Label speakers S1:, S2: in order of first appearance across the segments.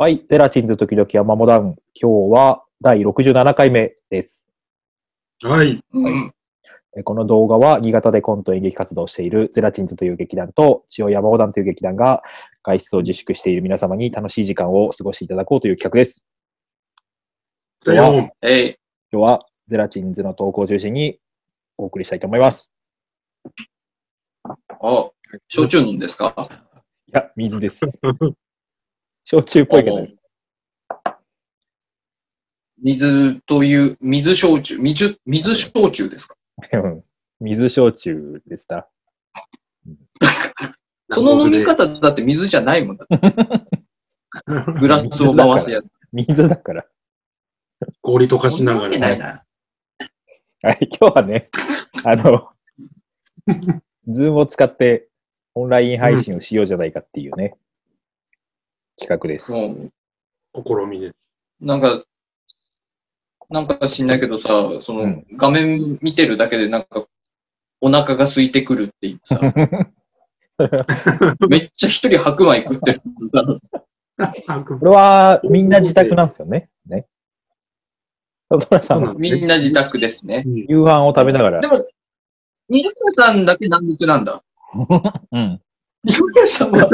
S1: はい。ゼラチンズ時々山モダン。今日は第67回目です。
S2: はい。
S3: うん。
S1: えこの動画は新潟でコント演劇活動をしているゼラチンズという劇団と千代山モダンという劇団が外出を自粛している皆様に楽しい時間を過ごしていただこうという企画です。
S2: さよ
S3: えい。
S1: 今日はゼラチンズの投稿を中心にお送りしたいと思います。
S3: あ、焼酎飲んですか？
S1: いや、水です。焼酎っぽいけど、
S3: 水という、水焼酎、水、水焼酎ですか？
S1: うん水焼酎でした。
S3: その飲み方だって水じゃないもんだ。グラスを回すやつ。
S1: 水だから。
S2: 氷溶かしなが
S3: そんなわけない
S2: ら。
S3: な。
S1: はい、今日はね、あの、ズームを使ってオンライン配信をしようじゃないかっていうね、企画です。
S3: も
S2: 試みです。
S3: う、なんか、なんか知んないけどさ、その、
S1: うん
S3: 画面見てるだけでなんか、お腹が空いてくるって言ってさ、めっちゃ一人白米食ってる。
S1: これはみんな自宅なんですよね。ね。
S3: みんな自宅ですね。
S1: 夕飯を食べながら
S3: で、も、二宮さんだけ南国なんだ。
S1: うん。
S3: 二宮さんは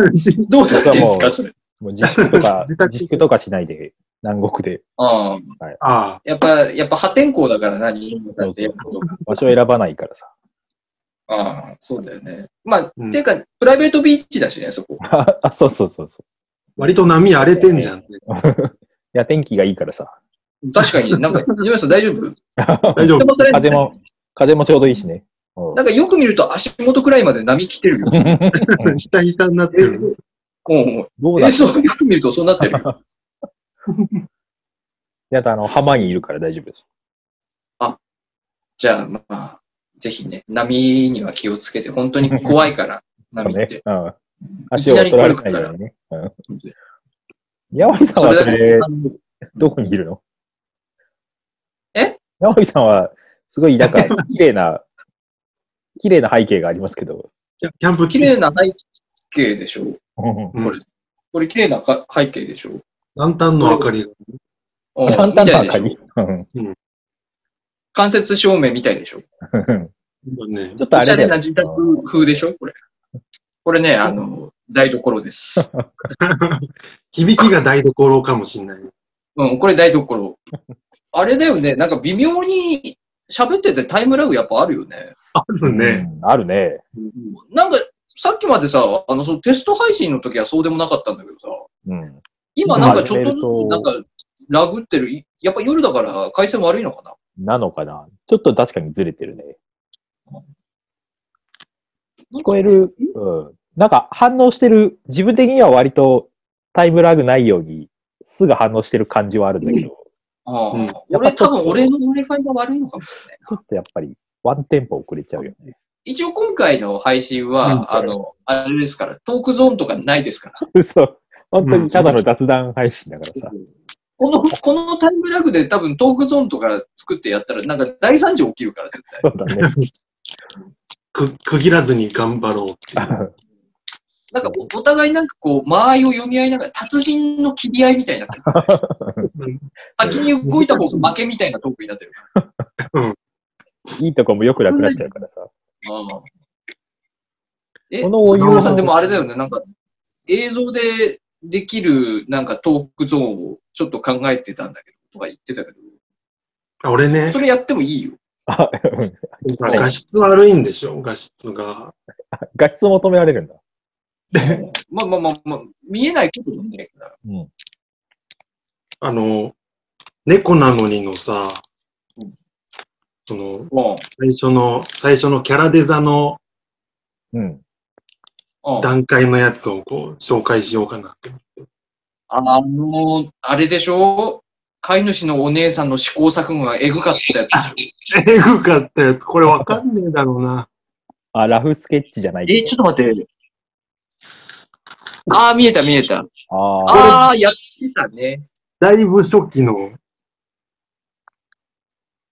S3: どうなってんですか、それ？
S1: もう自粛とか、
S2: 自
S1: 粛とかしないで、南国で
S3: ああ。
S2: あ
S3: やっぱ、やっぱ破天荒だからな、二宮さんってやることが。
S1: 場所を選ばないからさ。
S3: ああ、そうだよね。まあ、
S2: うん
S3: ていうか、プライベートビーチだしね、そこ。
S1: あ、あそうそうそうそ
S2: 割と波荒れてんじゃん。
S1: う。いや、天気がいいからさ。
S3: 確かになんか、さん大丈夫？
S2: 大丈夫
S3: でもそれ、
S1: 風も、風もちょうどいいしね。うん
S3: なんかよく見ると足元くらいまで波来てるよ。
S2: ひたひたになって
S3: え
S2: る。
S3: うん
S1: どうだ
S3: 映像よく見るとそうなってるよ。
S1: やだ、あの、浜にいるから大丈夫です。
S3: じゃあ、まあ、ぜひね、波には気をつけて、本当に怖いから、波って。。
S1: ねうん。足を取られないようにね。うん。山井さんはそれどこにいるの？
S3: え？
S1: 山井さんは、すごい、なんか、綺麗な、綺麗な背景がありますけど。
S2: キャキャンプ
S3: 綺麗な背景でしょ？
S1: う
S3: これこれ綺麗なか背景でしょ？
S2: ランタンの明かりが。
S3: うん
S1: 簡単な
S3: みたいでし
S1: 中
S3: ょ
S1: に。うん
S3: 間接照明みたいでしょ？
S2: ね
S1: ちょっとあ
S3: おしゃ
S1: れ
S3: な自宅風でしょ？これ。これね、あの、台所です。
S2: 響きが台所かもしれない。
S3: うん、これ台所。あれだよね、なんか微妙に喋っててタイムラグやっぱあるよね。
S2: あるね。
S1: うんあるね。
S3: なんか、さっきまでさ、あの、そのテスト配信の時はそうでもなかったんだけどさ、
S1: うん。
S3: 今なんかちょっとずつ、なんか、ラグってる。いやっぱ夜だから回線悪いのかな？
S1: なのかな？ちょっと確かにずれてるね。聞こえる、うん。なんか反応してる、自分的には割とタイムラグないように、すぐ反応してる感じはあるんだけど、
S3: ああ、
S2: うん
S3: 俺多分俺の Wi-Fi が悪いのかもしれないな。
S1: ちょっとやっぱりワンテンポ遅れちゃうよね。
S3: 一応今回の配信は、
S2: うん
S3: あの、あれですから、トークゾーンとかないですから。
S1: 嘘。本当にただの雑談配信だからさ。
S3: この、このタイムラグで多分トークゾーンとか作ってやったら、なんか大惨事起きるから、絶対。
S1: そうだね。
S2: く区切らずに頑張ろうっていう。
S3: なんかおお互いなんかこう、間合いを読み合いながら、達人の切り合いみたいにな。先に動いた方が負けみたいなトークになってる。
S1: いいとこも良くなくなっちゃうからさ。
S3: ああえ、
S1: このお湯
S3: さんでもあれだよね、なんか映像でできるなんかトークゾーンをちょっと考えてたんだけど、とか言ってたけど、
S2: あ俺ね
S3: そ、れやってもいいよ。
S2: 画質悪いんでしょ？画質が。
S1: 画質求められるんだ。
S3: まあまあまあまあ、見えないこともないから。
S1: うん。
S2: あの、猫なのにのさ
S3: うん、
S2: その、
S3: うん。
S2: 最初の、最初のキャラデザの
S1: うん。
S3: うん、
S2: 段階のやつをこう、紹介しようかなって。
S3: あの、あれでしょ？飼い主のお姉さんの試行錯誤がエグかったやつでしょ
S2: えぐかったやつ、これわかんねえだろうな。
S1: あ、ラフスケッチじゃない
S3: え、ちょっと待って。ああ、見えた見えた。
S1: ああ。
S3: やってたね。
S2: だいぶ初期の、
S3: あ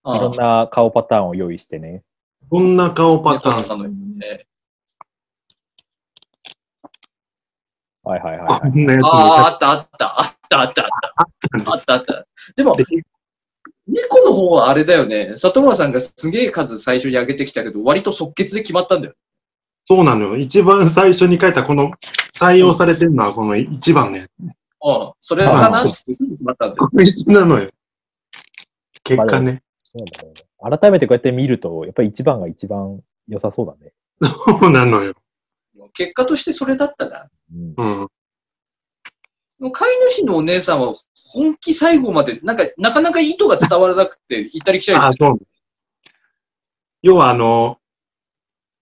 S1: いろんな顔パターンを用意してね。
S2: こんな顔パターン？
S3: たのよね。
S1: はいはいはい、
S2: こ
S1: はい。
S3: ああ、あったあった、あったあったあった。あったあった。でも
S2: で、
S3: 猫の方はあれだよね。里村さんがすげえ数最初に上げてきたけど、割と即決で決まったんだよ。
S2: そうなのよ。一番最初に書いたこの採用されてるのはこの一番ね。
S3: うん。それがなんつってすぐ決まったんだよ。
S2: こいつなのよ。結果ね。
S1: そうだね改めてこうやって見ると、やっぱり一番が一番良さそうだね。
S2: そうなのよ。
S3: 結果としてそれだったな。
S1: うん。
S2: うん。
S3: もう飼い主のお姉さんは本気最後まで、なんか、なかなか意図が伝わらなくて、行ったり来たり
S2: あ、
S3: して
S2: そう。要はあの、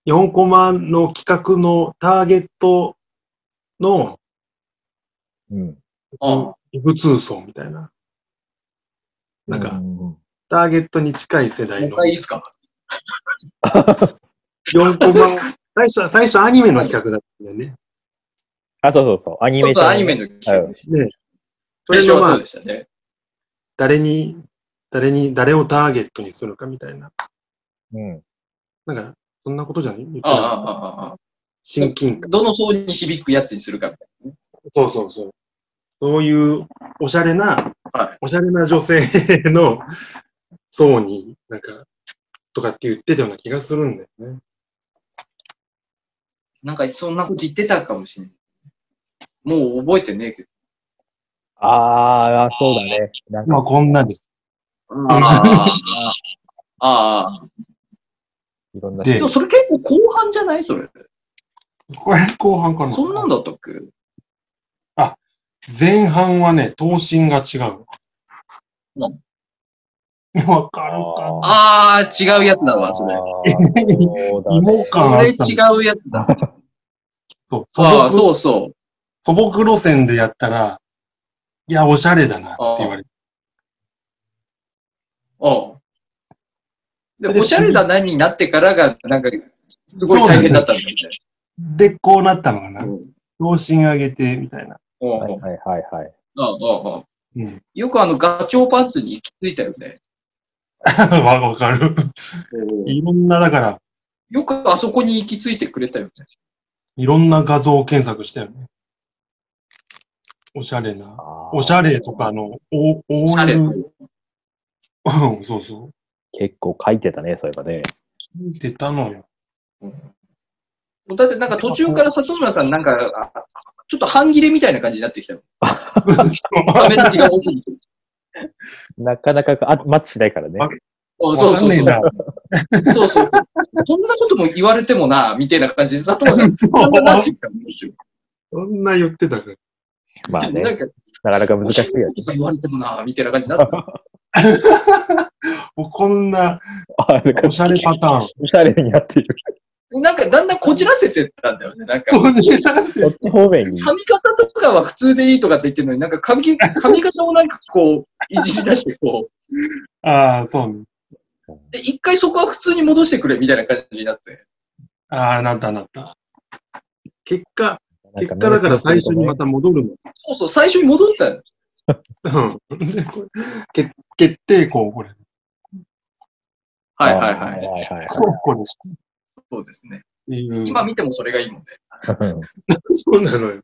S2: 4コマの企画のターゲットの
S1: うん。
S3: うん
S2: イブ通層みたいな。なんか、
S1: うんうん
S2: ターゲットに近い世代の
S3: もう一回いいですか？
S2: 4コマ、最初、最初アニメの企画だったんだよね。
S1: あ、そうそうそう。アニメーション。
S3: とアニメの企画でした。
S2: ね。そ
S3: 最初はそう
S2: れのまあ、
S3: でしたね。
S2: 誰に、誰に、誰をターゲットにするかみたいな。
S1: うん。
S2: なんか、そんなことじゃない？
S3: ああ、
S2: な
S3: ああ、ああ。
S2: 親近感。
S3: どの層に響くやつにするかみたい
S2: そうそうそう。そういうおしゃれな、
S3: な。はい。
S2: おしゃれな女性の層に、なんか、とかって言ってたような気がするんだよね。
S3: なんかそんなこと言ってたかもしれない。もう覚えてねえけど。
S1: ああ、そうだね。なんか、
S2: こんなです。
S3: ああ。ああ。
S1: いろんな
S2: で
S3: でもそれ結構後半じゃない？それ。
S2: これ後半かな
S3: そんなんだったっけ？
S2: 前半はね、頭身が違う。
S3: うん
S2: わかるかな
S3: ああ、違うやつだわ、それ。
S2: 芋感
S3: これ
S2: あったの
S3: 違うやつだ。
S2: そう
S3: ああ、そうそう。
S2: 素朴路線でやったら、いや、おしゃれだなって言われて。
S3: うん。で、おしゃれだ何になってからが、なんか、すごい大変だったんだよね。
S2: で、こうなったのかな。
S3: うん
S2: 頭身上げて、みたいな。
S3: うん
S1: はいはいはいはい。
S3: うんうん
S2: うん。
S3: よくあの、ガチョウパンツに行き着いたよね。
S2: わ わかる。いろんな、だから、
S3: よくあそこに行き着いてくれたよね。
S2: いろんな画像検索したよね。おしゃれな。おしゃれとかの、お、
S3: おしゃれ
S2: OL。うん、そうそう。
S1: 結構書いてたね、そういえばね。
S2: 見てたのよ。
S3: だってなんか途中から里村さんなんか、あちょっと半切れみたいな感じになってきたよ。画面のが多すぎて。
S1: なかなかあマッチしないからね。
S3: そうそうそう。そうそう。そんなことも言われてもな、みたいな感じで、里村さん、
S2: そ
S3: んなな
S2: そんな言ってたから。
S1: まあね、
S3: なんか、
S1: なかなか難しいや
S3: とか言われてもな、みたいな感じになってた。
S2: もうこんな、おしゃれパターン。
S1: おしゃれになってる。
S3: なんかだんだんこじらせてったんだよね。なんか、
S2: こじらせ
S1: そっち方面に。
S3: 髪型とかは普通でいいとかって言ってるのに、なんか髪 髪型をなんかこう、いじり出してこう、
S2: ああ、そうね。
S3: で、一回そこは普通に戻してくれみたいな感じになって。
S2: ああ、なったなった。結果、結果だから最初にまた戻る
S3: そうそう、最初に戻ったよ。
S2: の。うん。決決定校、これ。
S3: はいはいはい。
S1: はいはい
S2: これ。
S3: そうですね。今見てもそれがいいもんね。
S1: はい。
S2: そうなのよ。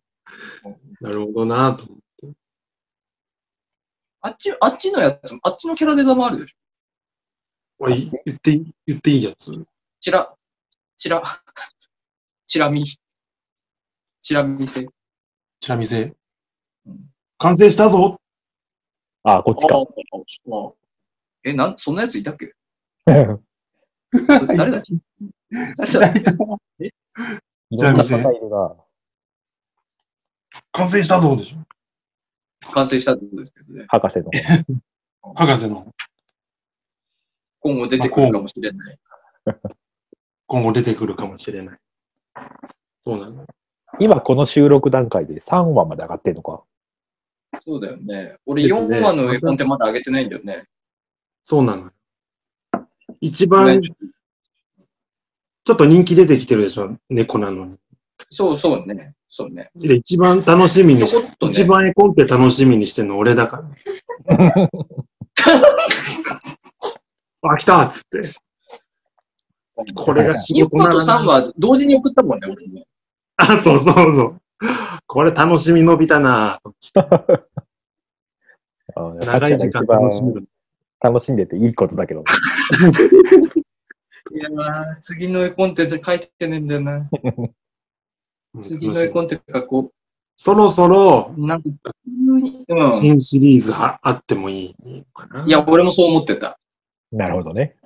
S2: なるほどなと思って。
S3: あっち、あっちのやつ、あっちのキャラデザもあるでしょ。
S2: これ言っていい、言っていいやつ？
S3: チラ、チラ、チラ見。チラ見せ。
S2: チラ見せ？
S3: うん。
S2: 完成したぞ
S1: あ、こっちか。
S3: ああえ、なん、そんなやついたっけ？誰だっけ？誰だっけ
S1: いろんな方いるな。
S2: 完成したぞでしょ？
S3: 完成したってことですけどね。
S1: 博士の。
S2: 博士の
S3: 今後出てくるかもしれない。
S2: 今後出てくるかもしれない。そうなの。
S1: 今この収録段階で3話まで上がってんのか？
S3: そうだよね。俺
S2: ですね
S3: 4話の絵本ってまだ上げてないんだよね。
S2: そうなの。一番ちょっと人気出てきてるでしょ猫なのに。
S3: そうそうね。そうね。
S2: で、一番楽しみにし
S3: ね
S2: 一番絵コンテ楽しみにしてるの俺だから。あ、来たっつって。これが仕
S3: 2話と
S2: 事なら
S3: 3話同時に送ったもんね、俺ね。
S2: あ、そうそうそう。これ楽しみ伸びたな長い時間楽しめる。
S1: 楽しんでていいことだけど。
S3: いやー次の絵コンテって書いてねえんだよな。次の絵コンテ書こ
S2: そろそろ
S3: う。なんか、うん。
S2: 新シリーズはあってもいいかな？
S3: いや、俺もそう思ってた。
S1: なるほどね。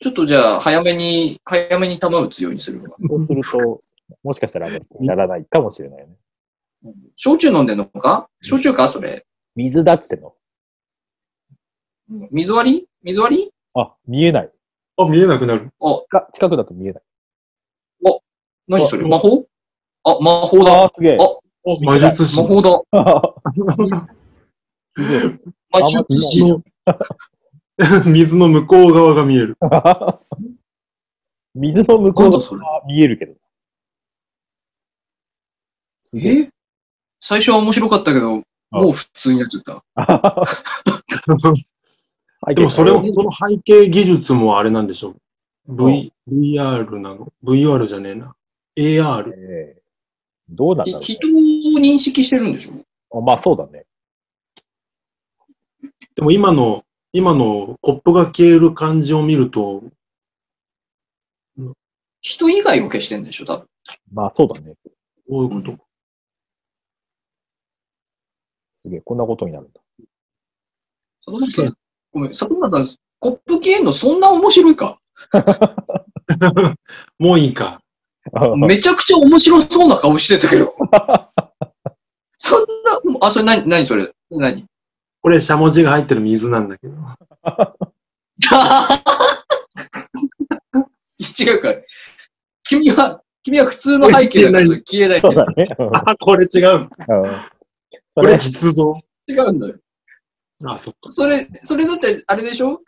S3: ちょっとじゃあ、早めに、早めに球打つようにするわ。
S1: そうすると、もしかしたらならないかもしれないよね。
S3: 焼酎飲んでんのか？焼酎かそれ？
S1: 水だっつってんの。
S3: 水割り？水割り？
S1: あ、見えない。
S2: あ、見えなくなる。
S1: か近くだと見えない。
S3: 何それ？魔法？あ、魔法だ。
S1: あー、すげえ。
S3: あ
S2: 魔術師
S3: 魔。法だ。
S1: すげえ。
S3: 魔術師。
S2: 水の 水の向こう側が見える。
S1: 水の向こう
S3: なんだそれ
S1: が見えるけど。すげえ。
S3: え？最初は面白かったけど、もう普通になっちゃった。
S1: はい
S2: でもそれを、その背景技術もあれなんでしょう。V、VR なの ?VR じゃねえな。AR。
S1: ええどうなんだろ
S3: ひ人を認識してるんでしょ？
S1: うね。あまあそうだね。
S2: でも今の、今のコップが消える感じを見ると、
S3: 人以外を消してんでしょ？多分。
S1: まあそうだね。
S2: こういうこと。
S1: すげえ、こんなことになるんだ。
S3: 里村さん、ごめん、里村さん、コップ消えんのそんな面白いか？
S2: もういいか。
S3: めちゃくちゃ面白そうな顔してたけど。そんな、あ、それ何、何それ？何？
S2: これ、しゃもじが入ってる水なんだけど。
S3: 違うか。君は、君は普通の背景だから消えない
S1: そうだね。うん
S2: あ、これ違う。これ
S1: れ、
S2: 実像。
S3: 違うんだよ。
S2: あ、そっか。
S3: それ、それだって、あれでしょ？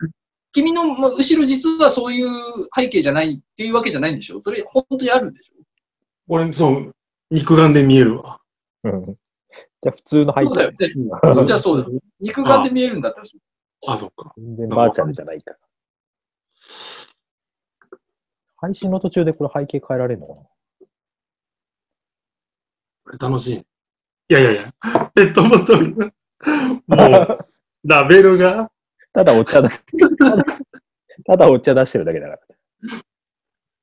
S3: 君のま後ろ実はそういう背景じゃないっていうわけじゃないんでしょ？それ本当にあるんでしょ？
S2: これ、そう、肉眼で見えるわ。
S1: うんじゃあ普通の背
S3: そうだよ
S1: 景。。
S3: じゃあじゃあそうだよ。肉眼で見えるんだったらそう
S2: あ、そっか。
S1: 全然バーチャルじゃないから。配信の途中でこれ背景変えられるのか
S2: これ楽しい。いやいやいや、ペットボトル。も
S1: な
S2: う、ラベルが、
S1: ただお茶だ。た だただお茶出してるだけだか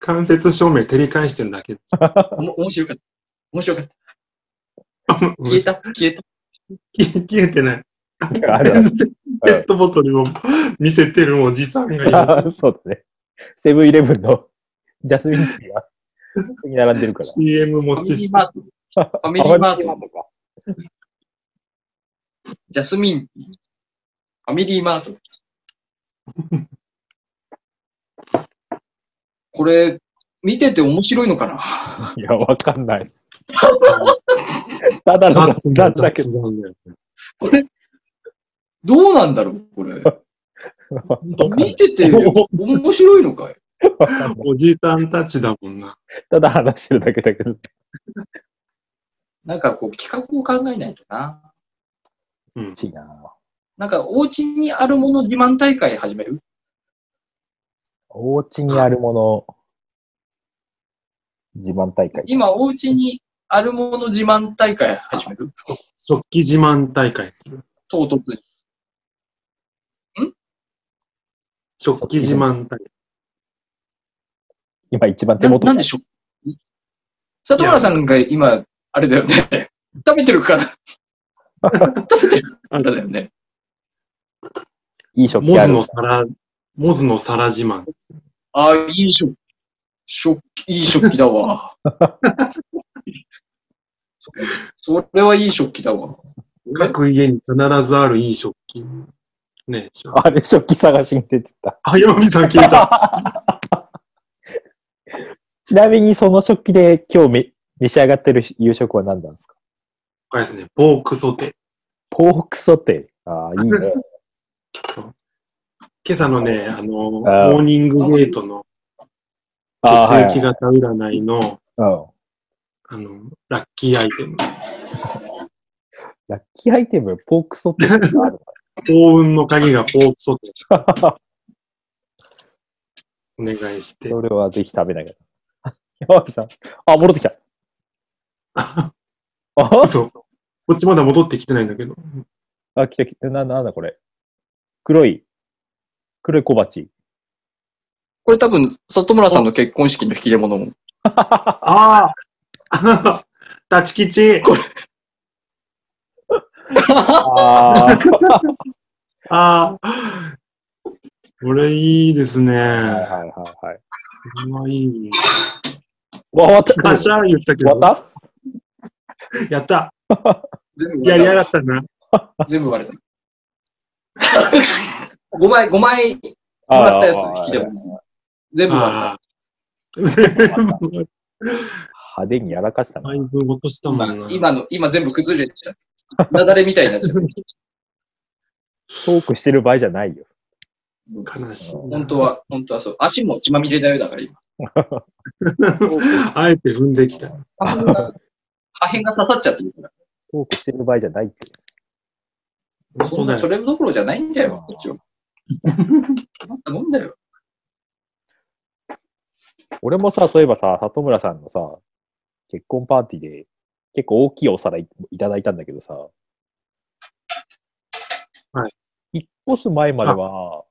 S2: 間接照明照り返してるだけ。
S3: おも面白かった。面白かった。消えた？消えた？
S2: 消消えてない。
S1: ら。あるある
S2: ペットボトルを見せてるおじさんがいる。
S1: あそうだね。セブンイレブンの ジャスミンティーがここに並んでるから。
S2: CM
S3: ファミ
S2: 持ちして。
S3: リーマート。ファミリーマート。
S1: か。
S3: ジャスミン。ファミリーマート。これ、見てて面白いのかな？い
S1: や、わかんない。ただの雑談だけど。
S3: これ、どうなんだろうこれ。見てて面白いのかい？
S2: おじさんたちだもんな。
S1: ただ話してるだけだけど。
S3: なんかこう企画を考えないとな。
S2: うん
S1: 欲。しいな
S3: なんかお家にあるもの自慢大会始める？
S1: お家にあるもの、自慢大会。
S3: 今お家にあるもの自慢大会始める？
S2: 食器自慢大会する。
S3: 唐突に。
S2: 食器自慢大会。
S1: 今一番手
S3: な
S1: 元
S3: なんでしょう？里村さんが今、あれだよね。食べてるから。食べてるからだよね。
S1: いい食器ある
S2: モズの。皿、モズの皿自慢。
S3: ああ、いい食食器、いい食器だわ。それはいい食器だわ。
S2: 各家に必ずあるいい食器。ね
S1: あれ、食器探しに出てた。
S2: あ、山美さん消えた。
S1: ちなみにその食器で今日め召し上がってる夕食は何なんですか
S2: これですね、ポークソテー。
S1: ポークソテー。ああ、いいね。
S2: 今朝のね、あの、モーニングゲートの
S1: ああ、はい、
S2: 血液型占いの、
S1: うん。
S2: あの、ラッキーアイテム。
S1: ラッキーアイテム、ポークソテー
S2: 幸運の鍵がポークソテー。
S1: の
S2: お願いして。
S1: それはぜひ食べなきゃ。山木さん。あ、戻ってきた。あ？
S2: そう。こっちまだ戻ってきてないんだけど。
S1: あ、来た来た。な、なんだこれ。黒い、黒い小鉢。
S3: これ多分、里村さんの結婚式の引き出物も。
S2: ああ立ち吉。
S1: ああ。
S2: ああ。これいいですね。
S1: はいはいはいはい。
S2: これはいい。
S1: わ、終わった。
S2: あしゃー言ったけど。
S1: 終わった？
S2: やった。
S3: 全部
S2: やりやがったな。
S3: 全部割れた。5枚、5枚もらったやつ、引き出物。全部割れた。
S2: ああ。全 部
S1: 派手にやらかしたな
S2: だい。ぶ落としたもんな。
S3: 今の、今全部崩れちゃった。なだれみたいになっちゃった。
S1: トークしてる場合じゃないよ。
S2: 悲しいな。
S3: 本当は、本当はそう。足も血まみれだよ、だから今。
S2: あえて踏んできた。
S3: 破片が破片が刺さっちゃってるから。
S1: トークしてる場合じゃないって。
S3: そんな、それどころじゃないんだよ、こっちは。そんなもんだよ。
S1: 俺もさ、そういえばさ、里村さんのさ、結婚パーティーで結構大きいお皿いいただいたんだけどさ、
S2: はい。
S1: 引っ越す前までは、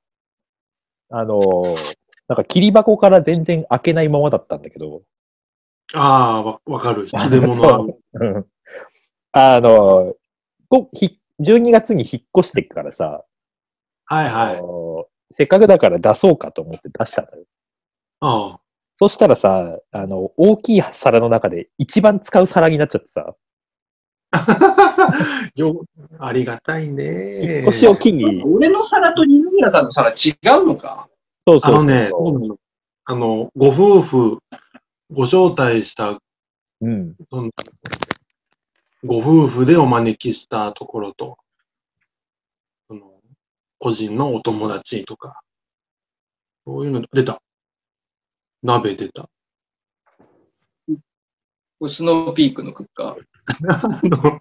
S1: あのーなんか切り箱から全然開けないままだったんだけど、
S2: ああ、わわかる。引き出物は。
S1: あのーこひ12月に引っ越してからさ、あ
S2: はいはい。
S1: せっかくだから出そうかと思って出したのよ。
S2: あ
S1: そしたらさ、あの、大きい皿の中で一番使う皿になっちゃってさ、
S2: あ。よ、ありがたいね。
S1: 引っ越しを機に、
S3: 俺の皿と二宮さんの皿違うのか？
S1: そうそうそう
S2: あのね、あの、ご夫婦、ご招待した、
S1: うん。
S2: ご夫婦でお招きしたところと、個人のお友達とか、そういうの出た。鍋出た。
S3: これスノーピークのクッカー。
S2: あの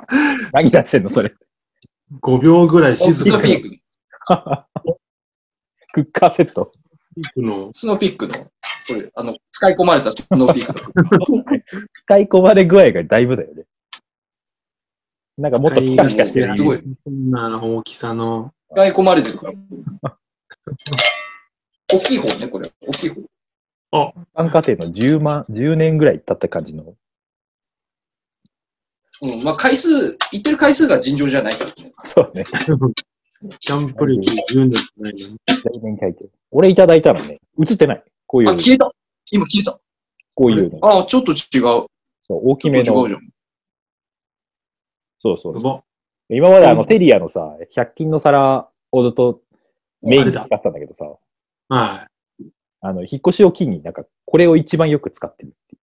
S1: 何出してんのそれ。
S2: 5秒ぐらい静
S3: スノ
S2: かに
S3: ーピーク。
S1: クッカーセット。
S3: スノーピークの、これ、あの、使い込まれたスノーピーク。
S1: 使い込まれ具合がだいぶだよね。なんかもっとピカピカしてる。
S3: すごい
S2: そんな大きさの。
S3: 使い込まれてるから。大きい方ね、これ。大きい方。
S1: 一般家庭の10万、10年ぐらい経った感じの。
S3: うん、まあ回数、言ってる回数が尋常じゃないからね。
S1: そうね。
S2: キャンプ歴10年じゃないの
S1: 年書いてる。俺いただいたのね、映ってない。こういう
S3: あ、、消えた今消えた。
S1: こういうの。
S3: あ、ちょっと違う。
S1: そう大き
S3: っ
S1: めの。
S3: と違うじゃん。
S1: そうそう今まであの、テリアのさ、100均の皿をずっとメインに使ってたんだけどさ、
S2: は
S1: あの、引っ越しを機になんか、これを一番よく使ってるってい
S2: い。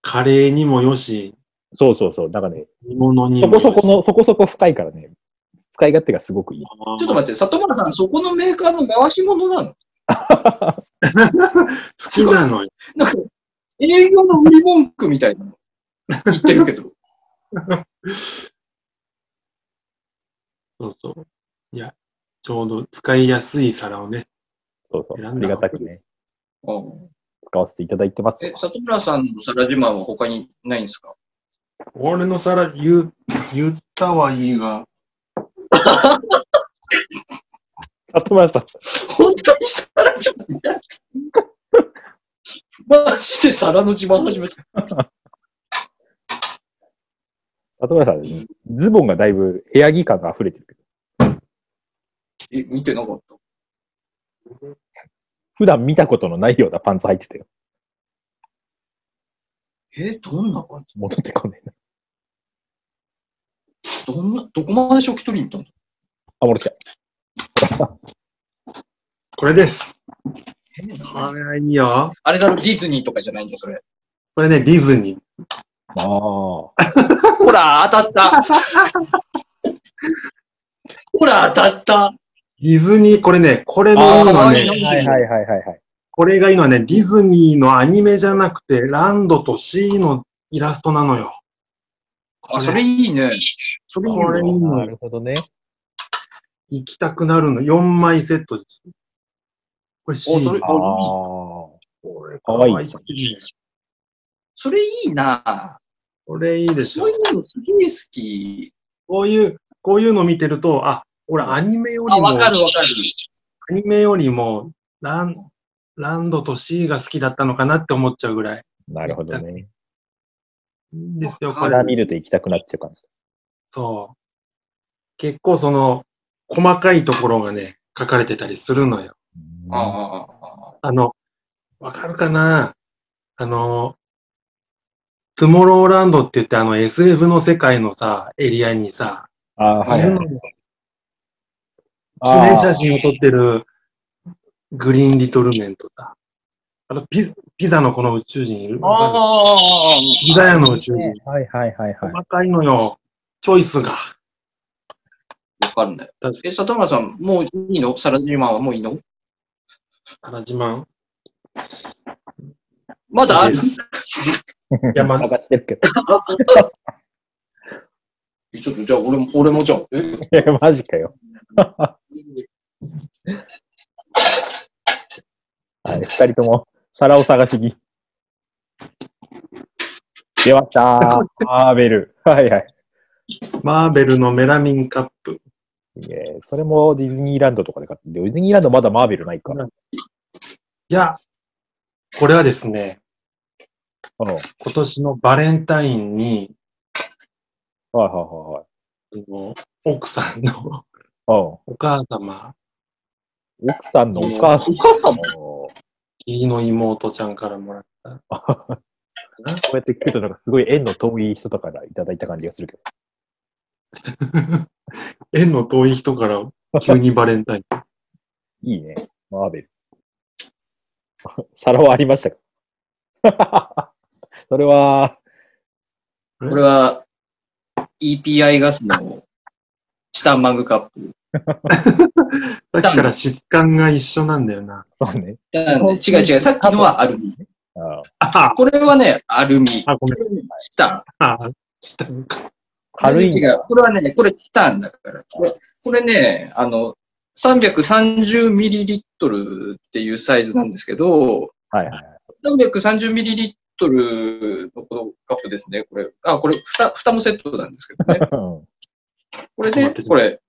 S2: カレーにもよし、
S1: う。そうそうそう。なんかね、
S2: 煮物に
S1: そ。こそこの、そこそこ深いからね、使い勝手がすごくいい。
S3: ちょっと待って、里村さん、そこのメーカーの回し物なの？
S2: 好きなのよ。
S3: なんか、営業の売り文句みたいなの言ってるけど。
S2: そうそう。いや、ちょうど使いやすい皿をね。
S1: そうそう。
S2: 選んだ
S1: ありがたくね、
S3: うん
S1: 使わせていただいてます
S3: え
S1: よ。、
S3: 里村さんの皿自慢は他にないんですか？
S2: 俺の皿言う、言ったはいいが、
S1: 里村さん、
S3: 本当に皿自慢？や マジで皿の自慢始めた。
S1: 里村さん、ズボンがだいぶ部屋着感が溢れてるけど、
S3: え、見てなかった？
S1: 普段見たことのないようなパンツ履いてたよ。
S3: え、どんな感じ
S1: 戻ってこねえな。
S3: どんな、どこまで初期取りに行った
S1: あ、戻ってきた。
S2: これです。
S3: の
S2: これいいよ。
S3: あれだろ、ディズニーとかじゃないんだ、それ。
S2: これね、ディズニー。
S1: ああ。
S3: ほら、当たった。ほら、当たった。
S2: ディズニー、これね、これのいいのはね
S1: はいはいはいはいはい。
S2: これがいいのはね、ディズニーのアニメじゃなくて、ランドとシーのイラストなのよ。
S3: あ、それいいね。それいい
S2: これいい
S3: わ。
S2: の
S1: なるほどね。
S2: 行きたくなるの。4枚セットです。これシー。
S3: おそれ
S1: ああ。
S2: これ
S1: かわいい
S3: それいいな
S2: これいいでしょ
S3: そう。いうのすげえ好き。
S2: こういう、こういうの見てると、あ、俺アニメより
S3: あ、
S2: も、
S3: わかるわかる。
S2: アニメよりも、ラン、ランドと C が好きだったのかなって思っちゃうぐらい。
S1: なるほどね。
S2: いいんですよ、これ。
S1: 見ると行きたくなっちゃう感じ。
S2: そう。結構その、細かいところがね、書かれてたりするのよ。
S3: ああああ
S2: あの、わかるかな？あの、トゥモローランドって言ってあの SF の世界のさ、エリアにさ、
S1: ああ、はいはい。
S2: 記念写真を撮ってるグリーンリトルメンとさ、あのピピザのこの宇宙人いる？
S3: ああああ
S2: ピザ屋の宇宙人。
S1: はいはいはいはい。
S2: 細かいのよ。チョイスが。
S3: わかるんだよ
S2: 確か。
S3: え、里村さん、もういいの？サラジマンはもういいの？
S2: あら、自慢。
S3: まだある？
S2: いや、まあ、
S1: 探してるけど。
S3: ちょっと、じゃあ俺も、俺もじゃあ、え？
S1: え マジかよ。はい、二人とも皿を探しに。出ましたー。マーベル。はいはい。
S2: マーベルのメラミンカップ。
S1: いえそれもディズニーランドとかで買って、ディズニーランドまだマーベルないか。うん。
S2: いや、これはですね、
S1: はい
S2: 今年のバレンタインに、
S1: はいはい
S2: あの奥さんの
S1: はい。
S2: お母様、
S1: うん。奥さんのお母さん。
S3: お母さん？
S1: こ
S2: 義理の妹ちゃんからもらった。
S1: うやって聞くとなんかすごい縁の遠い人とかからいただいた感じがするけど。
S2: 縁の遠い人から急にバレンタイン。
S1: いいね。マーベル。皿はありましたか？それは、
S3: これは、EPI ガスのチタンマグカップ。
S2: さっきから質感が一緒なんだよな。
S1: そうね。
S3: 違う違う、さっきのはアルミ。
S1: あ
S2: あ
S3: これはね、アルミ。
S2: あ、ごめん。
S3: チタン。
S2: あ、チタンか。
S1: 軽い。
S3: これはね、これチタンだから。これこれね、あの、330ミリリットルっていうサイズなんですけど、
S1: はいはい。
S3: 330ミリリットルのこのカップですね。これ、あ、これ、ふた、蓋もセットなんですけどね。
S1: うん
S3: これで、これ、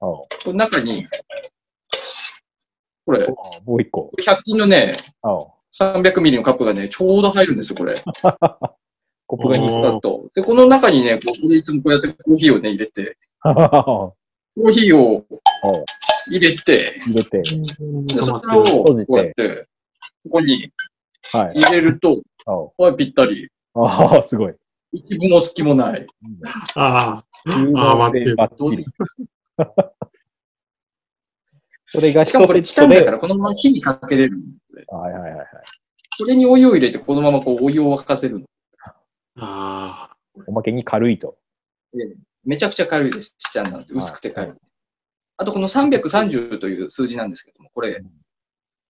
S1: あ
S3: この中に、これ、
S1: もう一個。
S3: れ100均のね、
S1: あ
S3: 300ミリのカップがね、ちょうど入るんですよ、これ。
S1: コップが2
S2: お
S3: だと。で、この中にね、ここでいつもこうやってコーヒーをね、入れて、コーヒーを入れて、
S1: 入れて、
S3: で、それをこうやって、ここに
S1: はい。
S3: 入れると、
S1: あ
S3: はい、ぴったり。
S1: ああ、すごい。
S3: 一分も隙もない。
S2: あ
S1: 中
S2: あ、待って
S1: 性バッ。それが
S3: しかもこれチタンだから、このまま火にかけれる。
S1: はいはいはいはい。
S3: これにお湯を入れて、このままこうお湯を沸かせるの。
S2: あ。あ
S1: おまけに軽いと。
S3: めちゃくちゃ軽いです。チタンなんて薄くて軽い。あとこの330という数字なんですけども、これ、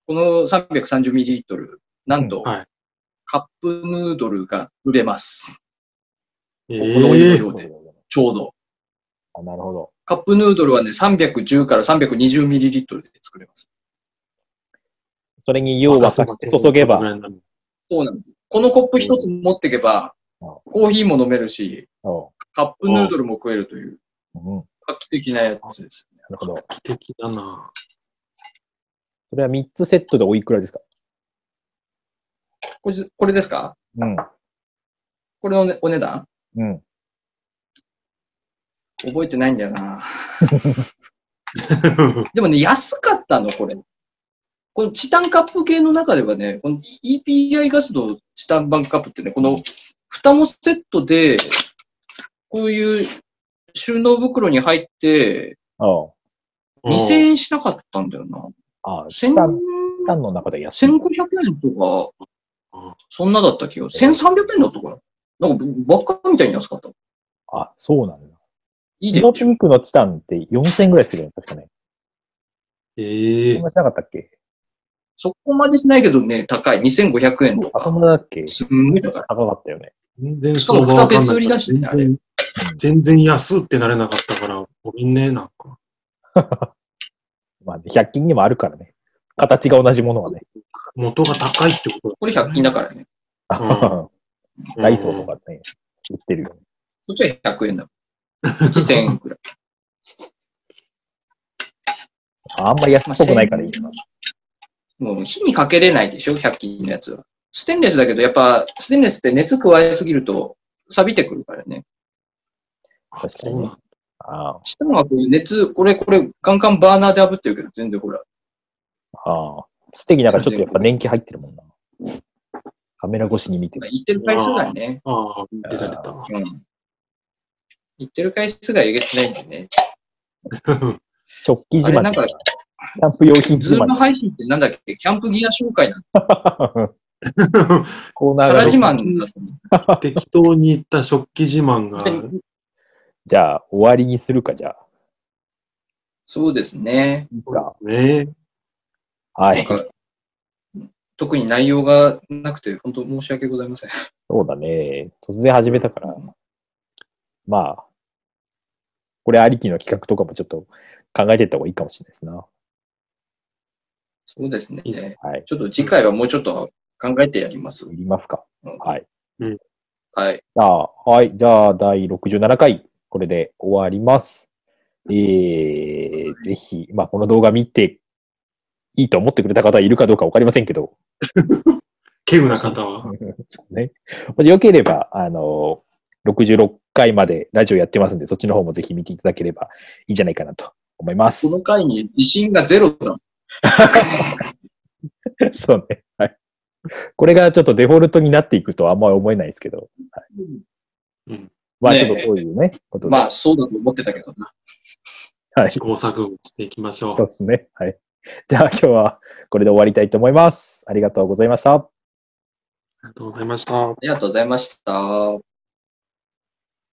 S3: この 330ml、なんと、
S2: あ。はい。
S3: カップヌードルが売れます。
S2: え
S3: このお湯の
S2: え
S3: 量で、ちょうど。
S1: あなるほど。
S3: カップヌードルはね、310から 320ml で作れます。
S1: それに湯を沸かして注げば、
S3: そうなんです。このコップ一つ持っていけば、
S1: あ
S3: コーヒーも飲めるし、
S1: お
S3: カップヌードルも食えるという、画期的なやつです。
S1: るほど。
S2: 奇跡だな。
S1: それは3つセットでおいくらですか？
S3: これこれですか？
S1: うん。
S3: これの、ね、お値段？
S1: うん。
S3: 覚えてないんだよな。でもね、安かったの、これ。このチタンカップ系の中ではね、この EPI ガスのチタンバンカップってね、この蓋もセットで、こういう収納袋に入って、
S1: ああ。
S3: 2000円しなかったんだよな。
S1: ああ、チ
S3: 1000
S1: タン、の中で安い。
S3: 1500円と
S2: うん
S3: か、そんなだった気が。1300円だったかな。なんか、ばっかみたいに安かった。
S1: あ、そうなんだ。
S3: いいで
S1: スノーピンクのチタンって4000円ぐらいするよね、確かね。
S2: ええ
S1: そんなしなかったっけ？
S3: そこまでしないけどね、高い。2500円と
S1: あ、そ
S3: か。
S1: んなだっけ？
S3: すんごい高い。
S1: 高かったよね。
S2: 全然
S3: しかも二別売りだしねあれ
S2: 全然全然安ってなれなかったから、ごめんね、なんか。
S1: まあ、ね、100均にもあるからね。形が同じものはね。
S2: 元が高いってこと
S3: これ100均だからね。
S2: うん
S1: ダイソーとかね、売ってるよね。
S3: こっちは100円だ。こっち1000円くらい。
S1: あんまり安っぽくないからいいかな。
S3: もう火にかけれないでしょ ?100 均のやつは。ステンレスだけど、やっぱ、ステンレスって熱加えすぎると、錆びてくるからね。
S2: あ
S1: 確かにね
S2: そうなん
S1: ああ
S3: チタンはこういう熱、これ、これ、ガンガンバーナーで炙ってるけど、全然ほら。
S1: ああ。ステーキなんかちょっとやっぱ年季入ってるもんな。カメラ越しに見てる。
S3: 言ってる回数がね。
S2: ああ、出た出た。
S3: うん。言ってる回数がえげつないんでね。
S1: 食器
S3: あれ、
S1: 自慢
S3: なんか、
S1: キャンプ用品自慢。
S3: ズーム配信ってなんだっけ？キャンプギア紹介なの
S1: コーナーが
S3: 皿自慢
S2: 適当に言った食器自慢が、
S3: う。
S1: じゃあ、終わりにするか、じゃあ。
S3: そうですね。
S1: いいか。
S2: ね
S1: はい。
S3: 特に内容がなくて、本当申し訳ございません。
S1: そうだね。突然始めたから。まあ、これありきの企画とかもちょっと考えていった方がいいかもしれないですな。
S3: そうですね。
S2: いいです
S1: はい。
S3: ちょっと次回はもうちょっと考えてやります。
S1: いりますか。
S3: うん
S1: はい。
S3: はい。
S1: じゃあ、はい。じゃあ、第67回、これで終わります。えー、ぜひ、まあ、この動画見ていいと思ってくれた方いるかどうかわかりませんけど、
S2: 稀有な方は。
S1: そうね。もしよければ、あの、66回までラジオやってますんで、そっちの方もぜひ見ていただければいいんじゃないかなと思います
S3: こ。の回に自信がゼロだ。
S1: そうね。はい。これがちょっとデフォルトになっていくとはあんまり思えないですけど。はい
S2: うん
S1: まあ、ちょっとそういうね、ことで。
S3: まあ、そうだと思ってたけどな。
S1: はい。
S2: 試行錯誤していきましょ
S1: そうですね。はい。じゃあ今日はこれで終わりたいと思います。ありがとうございました。
S2: う。ありがとうございました。
S3: ありがとうございました。